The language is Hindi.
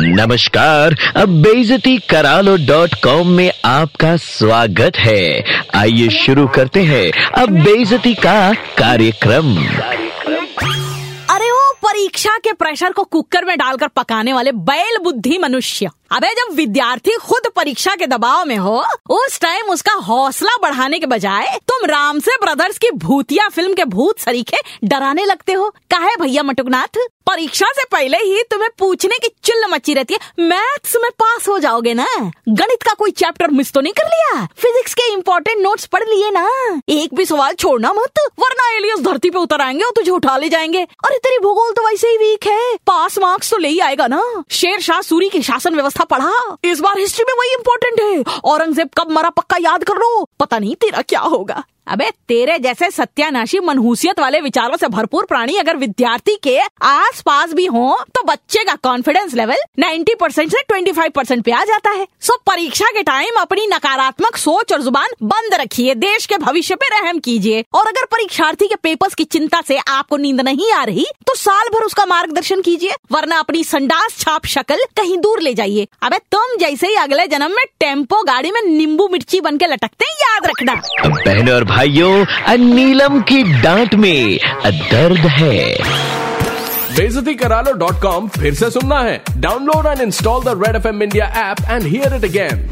नमस्कार, अब बेजती करालो डॉट कॉम में आपका स्वागत है। आइए शुरू करते हैं अब बेजती का कार्यक्रम। अरे वो परीक्षा के प्रेशर को कुकर में डालकर पकाने वाले बैल बुद्धि मनुष्य। अबे, जब विद्यार्थी खुद परीक्षा के दबाव में हो, उस टाइम उसका हौसला बढ़ाने के बजाय तुम राम से ब्रदर्स की भूतिया फ़िल्म के भूत सरीखे डराने लगते हो। काहे भैया मटुकनाथ? परीक्षा से पहले ही तुम्हें पूछने की चिल्ल मची रहती है। मैथ्स में पास हो जाओगे ना? गणित का कोई चैप्टर मिस तो नहीं कर लिया? फिजिक्स के इम्पोर्टेंट नोट्स पढ़ लिए ना? एक भी सवाल छोड़ना मत, वरना एलियस धरती पे उतर आएँगे और तुझे उठा ले जाएँगे। अरे तेरी भूगोल तो वैसे ही वीक है। पास मार्क्स तो ले ही आएगा ना? शेर शाह सूरी की शासन व्यवस्था पढ़ा। इस बार हिस्ट्री में वही इम्पोर्टेंट है। औरंगज़ेब कब मरा पक्का याद कर लो। पता नहीं तेरा क्या होगा। अबे, तेरे जैसे सत्यानाशी, मनहूसियत वाले विचारों से भरपूर प्राणी अगर विद्यार्थी के आस पास भी हो तो बच्चे का कॉन्फिडेंस लेवल 90 परसेंट से 25 परसेंट पे आ जाता है। सो परीक्षा के टाइम अपनी नकारात्मक सोच और ज़ुबान बंद रखिए, देश के भविष्य पे रहम कीजिए। और अगर परीक्षार्थी के पेपर्स की चिंता से आपको नींद नहीं आ रही तो साल भर उसका मार्गदर्शन कीजिए, वरना अपनी संडास छाप शक्ल कहीं दूर ले जाइए। अबे, तुम जैसे ही अगले जन्म में टेंपो गाड़ी में नींबू मिर्ची बन के लटकते याद रखना। और भाइयों नीलम की डांट में दर्द है। बेजती करा लो डॉट कॉम फिर से सुनना है। Download and install the red F M India app and hear it again